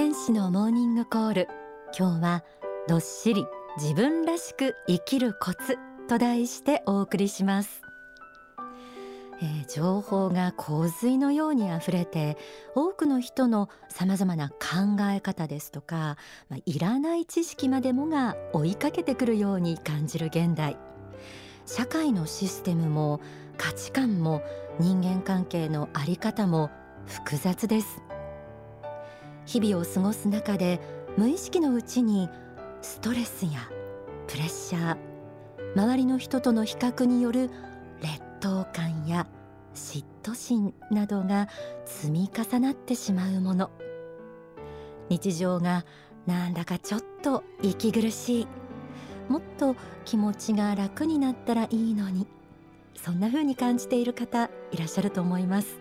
天使のモーニングコール。今日はどっしり自分らしく生きるコツと題してお送りします。えー、情報が洪水のようにあふれて多くの人のさまざまな考え方ですとか、まあ、いらない知識までもが追いかけてくるように感じる現代。社会のシステムも価値観も人間関係の在り方も複雑です。日々を過ごす中で無意識のうちにストレスやプレッシャー周りの人との比較による劣等感や嫉妬心などが積み重なってしまうもの。日常がなんだかちょっと息苦しい。もっと気持ちが楽になったらいいのに。そんな風に感じている方いらっしゃると思います。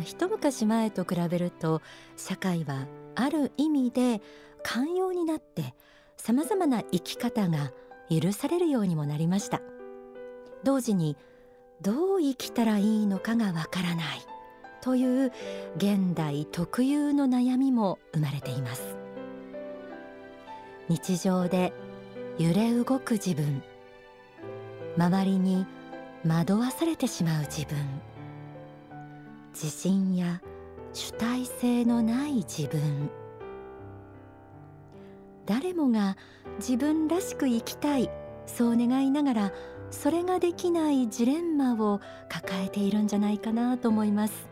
一昔前と比べると社会はある意味で寛容になって様々な生き方が許されるようにもなりました。同時にどう生きたらいいのかがわからないという現代特有の悩みも生まれています。日常で揺れ動く自分。周りに惑わされてしまう自分。自信や主体性のない自分。誰もが自分らしく生きたいそう願いながらそれができないジレンマを抱えているんじゃないかなと思います。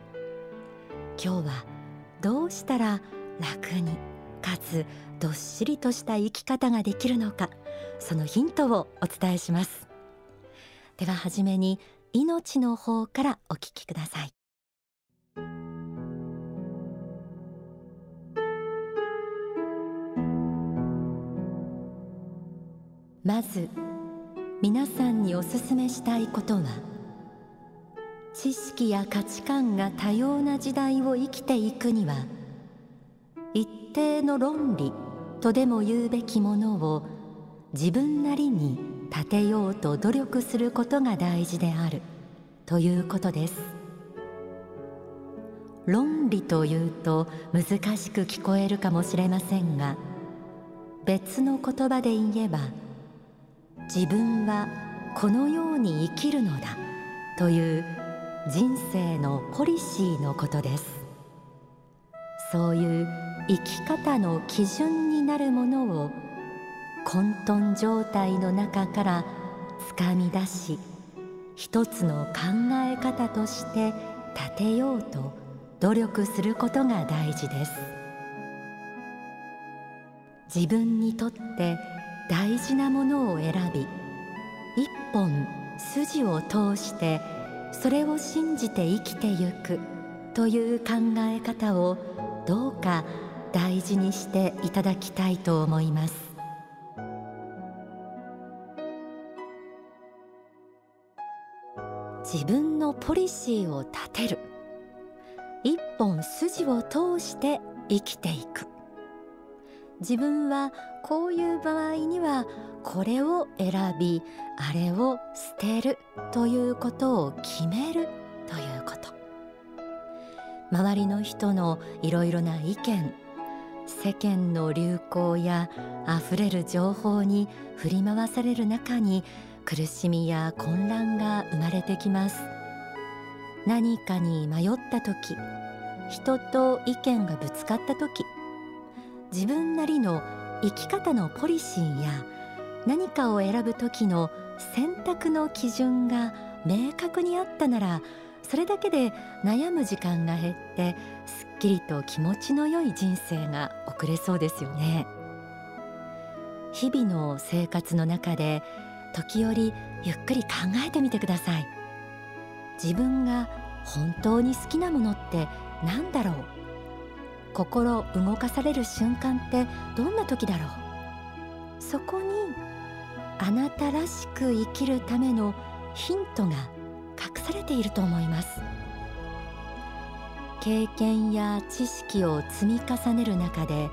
今日はどうしたら楽にかつどっしりとした生き方ができるのかそのヒントをお伝えします。では初めに命の方からお聞きください。まず皆さんにお勧めしたいことは知識や価値観が多様な時代を生きていくには一定の論理とでも言うべきものを自分なりに立てようと努力することが大事であるということです。論理というと難しく聞こえるかもしれませんが別の言葉で言えば自分はこのように生きるのだという人生のポリシーのことです。そういう生き方の基準になるものを混沌状態の中からつかみ出し一つの考え方として立てようと努力することが大事です。自分にとって大事なものを選び一本筋を通してそれを信じて生きてゆくという考え方をどうか大事にしていただきたいと思います。自分のポリシーを立てる。一本筋を通して生きていく。自分はこういう場合にはこれを選びあれを捨てるということを決めるということ。周りの人のいろいろな意見世間の流行やあふれる情報に振り回される中に苦しみや混乱が生まれてきます。何かに迷った時人と意見がぶつかった時自分なりの生き方のポリシーや何かを選ぶ時の選択の基準が明確にあったならそれだけで悩む時間が減ってすっきりと気持ちの良い人生が送れそうですよね。日々の生活の中で時折ゆっくり考えてみてください。自分が本当に好きなものって何だろう？心動かされる瞬間ってどんな時だろう？そこにあなたらしく生きるためのヒントが隠されていると思います。経験や知識を積み重ねる中で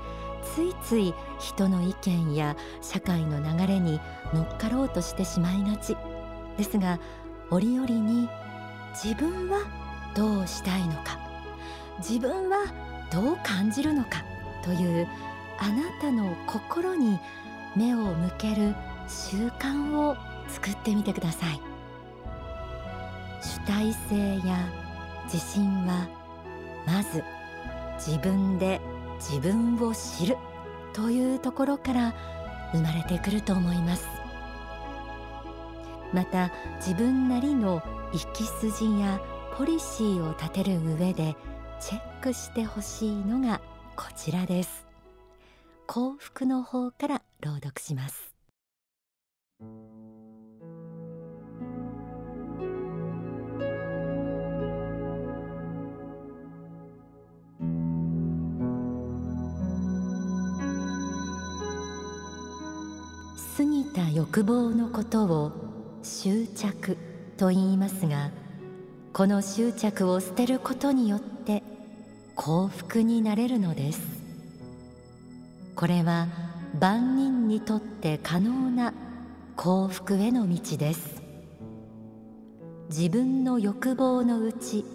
ついつい人の意見や社会の流れに乗っかろうとしてしまいがち。ですが折々に自分はどうしたいのか。自分はどう感じるのかというあなたの心に目を向ける習慣を作ってみてください。主体性や自信はまず自分で自分を知るというところから生まれてくると思います。また自分なりの生き筋やポリシーを立てる上でチェックしてほしいのがこちらです。幸福の方から朗読します。過ぎた欲望のことを執着と言いますがこの執着を捨てることによって幸福になれるのです。これは万人にとって可能な幸福への道です。自分の欲望のうち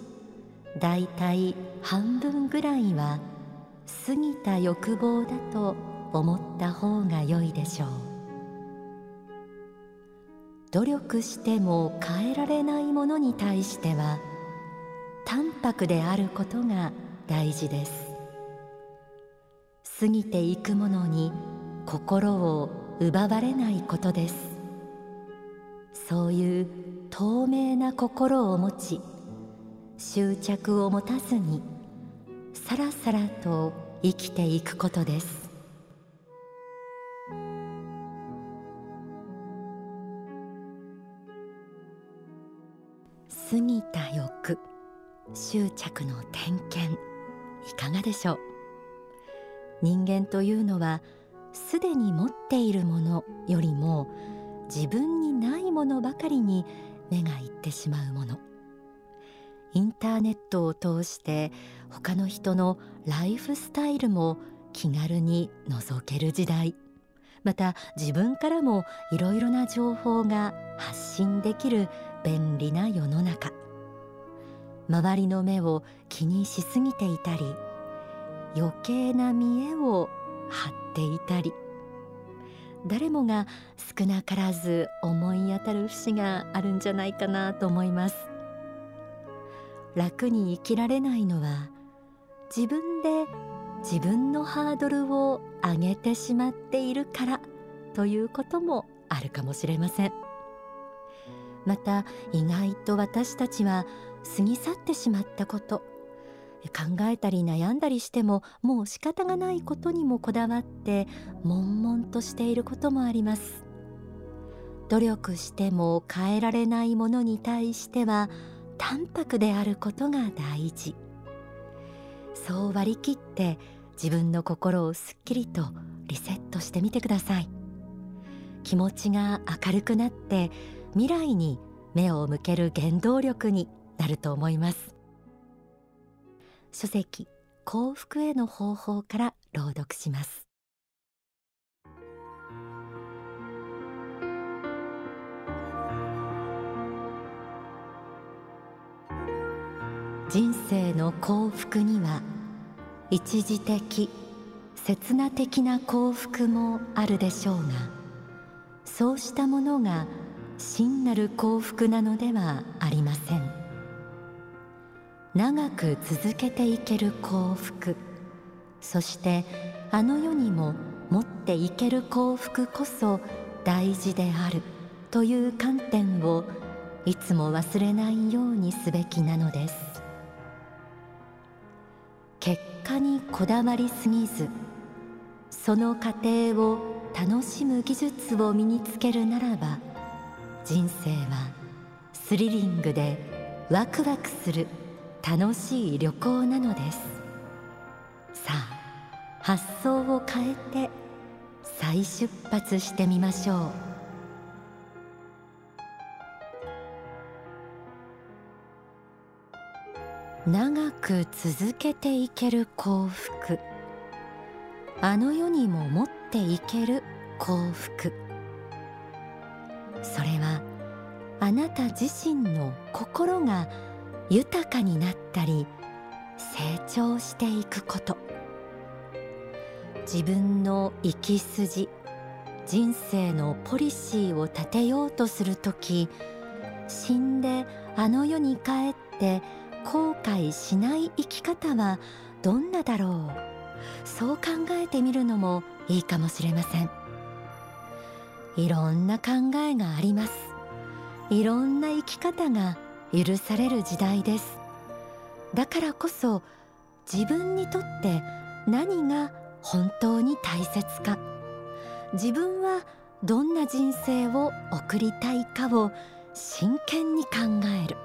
だいたい半分ぐらいは過ぎた欲望だと思った方が良いでしょう。努力しても変えられないものに対しては淡白であることが大事です。過ぎていくものに心を奪われないことです。そういう透明な心を持ち執着を持たずにさらさらと生きていくことです。過ぎた欲執着の点検。いかがでしょう？人間というのはすでに持っているものよりも自分にないものばかりに目がいってしまうもの。インターネットを通して他の人のライフスタイルも気軽に覗ける時代。また自分からもいろいろな情報が発信できる便利な世の中。周りの目を気にしすぎていたり余計な見栄を張っていたり誰もが少なからず思い当たる節があるんじゃないかなと思います。楽に生きられないのは自分で自分のハードルを上げてしまっているからということもあるかもしれません。また意外と私たちは過ぎ去ってしまったこと。考えたり悩んだりしてももう仕方がないことにもこだわって悶々としていることもあります。努力しても変えられないものに対しては淡白であることが大事。そう割り切って自分の心をすっきりとリセットしてみてください。気持ちが明るくなって未来に目を向ける原動力になると思います。書籍幸福への方法から朗読します。人生の幸福には一時的刹那的な幸福もあるでしょうがそうしたものが真なる幸福なのではありません。長く続けていける幸福。そしてあの世にも持っていける幸福こそ大事であるという観点をいつも忘れないようにすべきなのです。結果にこだわりすぎずその過程を楽しむ技術を身につけるならば人生はスリリングでワクワクする。楽しい旅行なのです。さあ発想を変えて再出発してみましょう。長く続けていける幸福。あの世にも持っていける幸福。それはあなた自身の心が豊かになったり成長していくこと。自分の生き筋人生のポリシーを立てようとする時死んであの世に帰って後悔しない生き方はどんなだろう。そう考えてみるのもいいかもしれません。いろんな考えがあります。いろんな生き方が許される時代です。だからこそ自分にとって何が本当に大切か。自分はどんな人生を送りたいかを真剣に考える。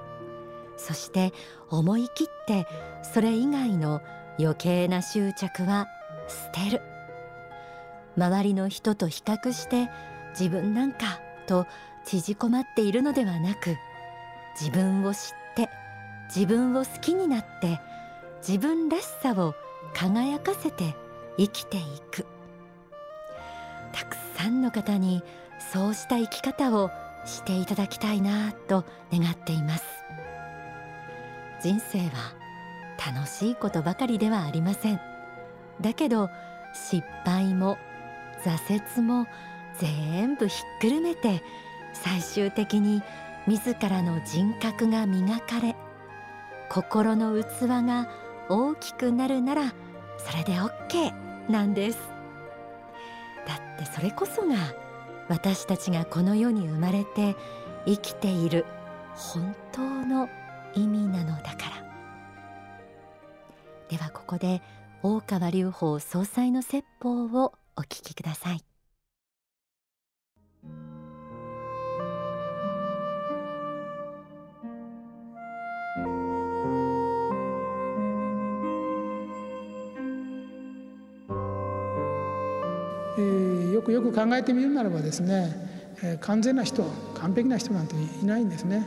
そして思い切ってそれ以外の余計な執着は捨てる。周りの人と比較して自分なんかと縮こまっているのではなく自分を知って自分を好きになって自分らしさを輝かせて生きていく。たくさんの方にそうした生き方をしていただきたいなと願っています。人生は楽しいことばかりではありません。だけど失敗も挫折も全部ひっくるめて最終的に自らの人格が磨かれ心の器が大きくなるならそれで OK なんです。だってそれこそが私たちがこの世に生まれて生きている本当の意味なのだから。ではここで大川隆法総裁の説法をお聞きください。くよく考えてみるならばですね、え、完全な人完璧な人なんていないんですね。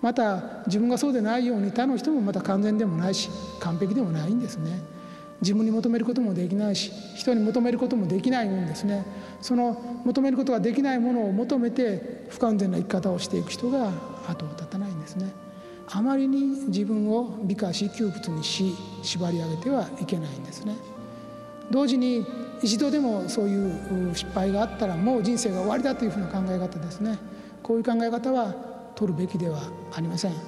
また自分がそうでないように他の人もまた完全でもないし完璧でもないんですね。自分に求めることもできないし人に求めることもできないんですね。その求めることができないものを求めて不完全な生き方をしていく人が後を絶たないんですね。あまりに自分を美化し窮屈にし縛り上げてはいけないんですね。同時に一度でもそういう失敗があったらもう人生が終わりだというふうな考え方ですね。こういう考え方は取るべきではありません。で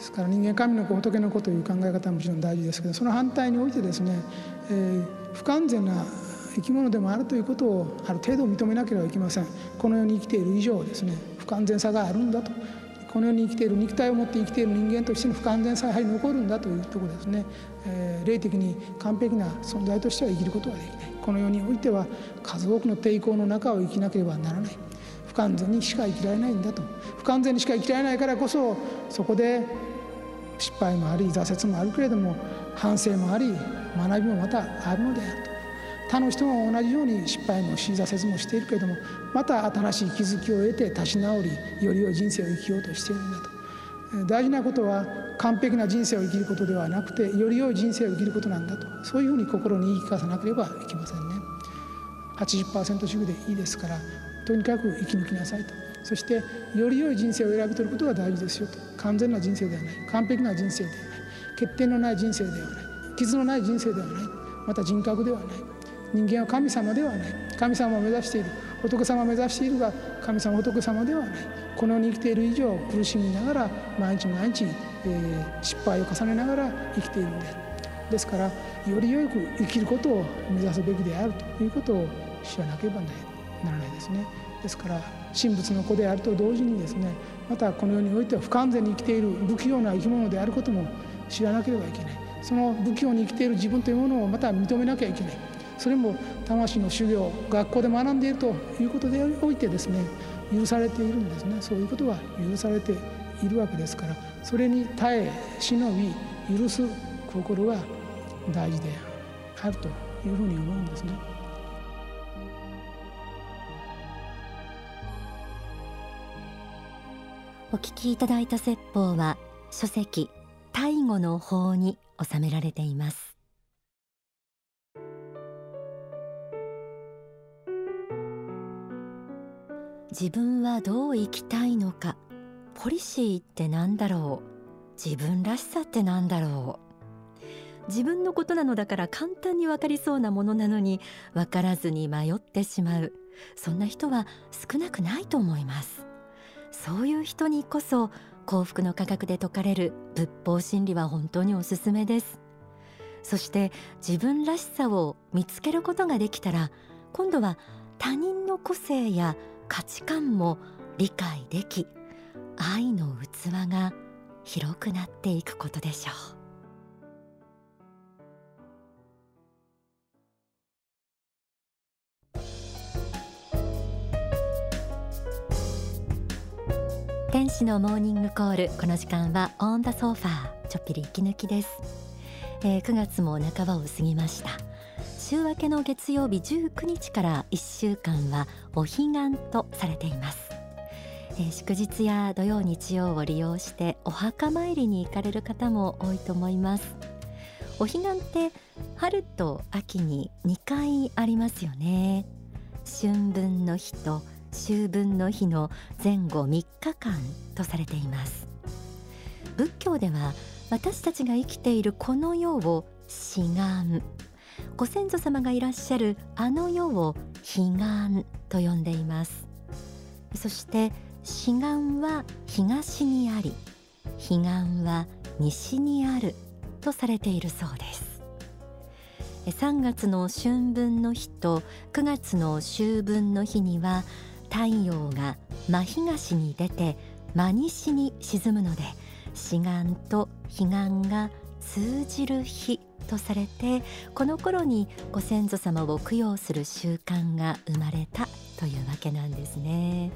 すから人間神の子仏の子という考え方はもちろん大事ですけどその反対においてですね、えー、不完全な生き物でもあるということをある程度認めなければいけません。この世に生きている以上ですね不完全さがあるんだと。この世に生きている肉体を持って生きている人間としての不完全さがやはり残るんだというところですね、えー、霊的に完璧な存在としては生きることができない。この世においては数多くの抵抗の中を生きなければならない。不完全にしか生きられないんだと。不完全にしか生きられないからこそそこで失敗もあり挫折もあるけれども反省もあり学びもまたあるのである。他の人も同じように失敗もし挫折もしているけれどもまた新しい気づきを得て立ち直りより良い人生を生きようとしているんだと。大事なことは完璧な人生を生きることではなくてより良い人生を生きることなんだと。そういうふうに心に言い聞かせなければいけませんね。80%主義でいいですからとにかく生き抜きなさいと。そしてより良い人生を選び取ることが大事ですよと。完全な人生ではない。完璧な人生ではない。欠点のない人生ではない。傷のない人生ではない。また人格ではない。人間は神様ではない。神様を目指している。仏様を目指しているが神様仏様ではない。この世に生きている以上苦しみながら毎日毎日、えー、失敗を重ねながら生きているんであるですからより良く生きることを目指すべきであるということを知らなければならないですね。ですから神仏の子であると同時にですねまたこの世においては不完全に生きている不器用な生き物であることも知らなければいけない。その不器用に生きている自分というものをまた認めなきゃいけない。それも魂の修行学校で学んでいるということでおいてですね許されているんですねそういうことは許されているわけですからそれに耐え忍び許す心が大事であるというふうに思うんですね。お聞きいただいた説法は書籍大語の法に収められています自分はどう生きたいのか。ポリシーって何だろう。自分らしさって何だろう。自分のことなのだから簡単に分かりそうなものなのに分からずに迷ってしまう。そんな人は少なくないと思います。そういう人にこそ幸福の科学で説かれる仏法真理は本当におすすめです。そして自分らしさを見つけることができたら今度は他人の個性や価値観も理解でき愛の器が広くなっていくことでしょう。天使のモーニングコール。この時間はオンダソファー。ちょっぴり息抜きです、えー、9月も半ばを過ぎました。週明けの月曜日19日から1週間はお彼岸とされています、えー、祝日や土曜日曜を利用してお墓参りに行かれる方も多いと思います。お彼岸って春と秋に2回ありますよね。春分の日と秋分の日の前後3日間とされています。仏教では私たちが生きているこの世を死願。ご先祖様がいらっしゃるあの世を彼岸と呼んでいます。そして死願は東にあり彼岸は西にあるとされているそうです。3月の春分の日と9月の秋分の日には太陽が真東に出て真西に沈むので志願と彼岸が通じる日とされてこの頃にご先祖様を供養する習慣が生まれたというわけなんですね。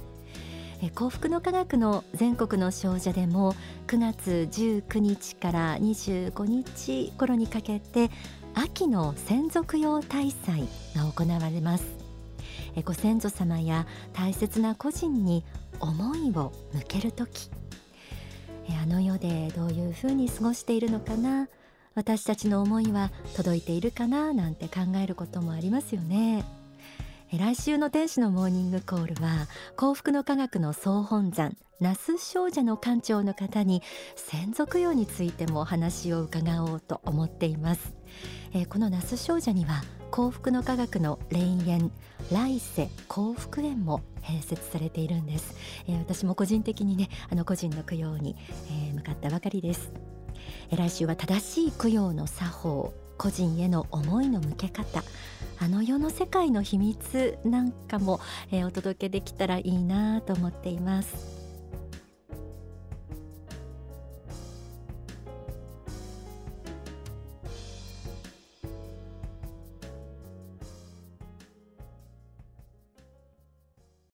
幸福の科学の全国の少女でも9月19日から25日頃にかけて秋の専属用大祭が行われます。ご先祖様や大切な個人に思いを向ける時。あの世でどういうふうに過ごしているのかな。私たちの思いは届いているかななんて考えることもありますよね。来週の天使のモーニングコールは幸福の科学の総本山那須少女の館長の方に専属用についてもお話を伺おうと思っています、えー、この那須少女には幸福の科学の霊園来世幸福園も併設されているんです、えー、私も個人的にねあの個人の供養に、えー、向かったばかりです、来週は正しい供養の作法個人への思いの向け方あの世の世界の秘密なんかも、えー、お届けできたらいいなと思っています。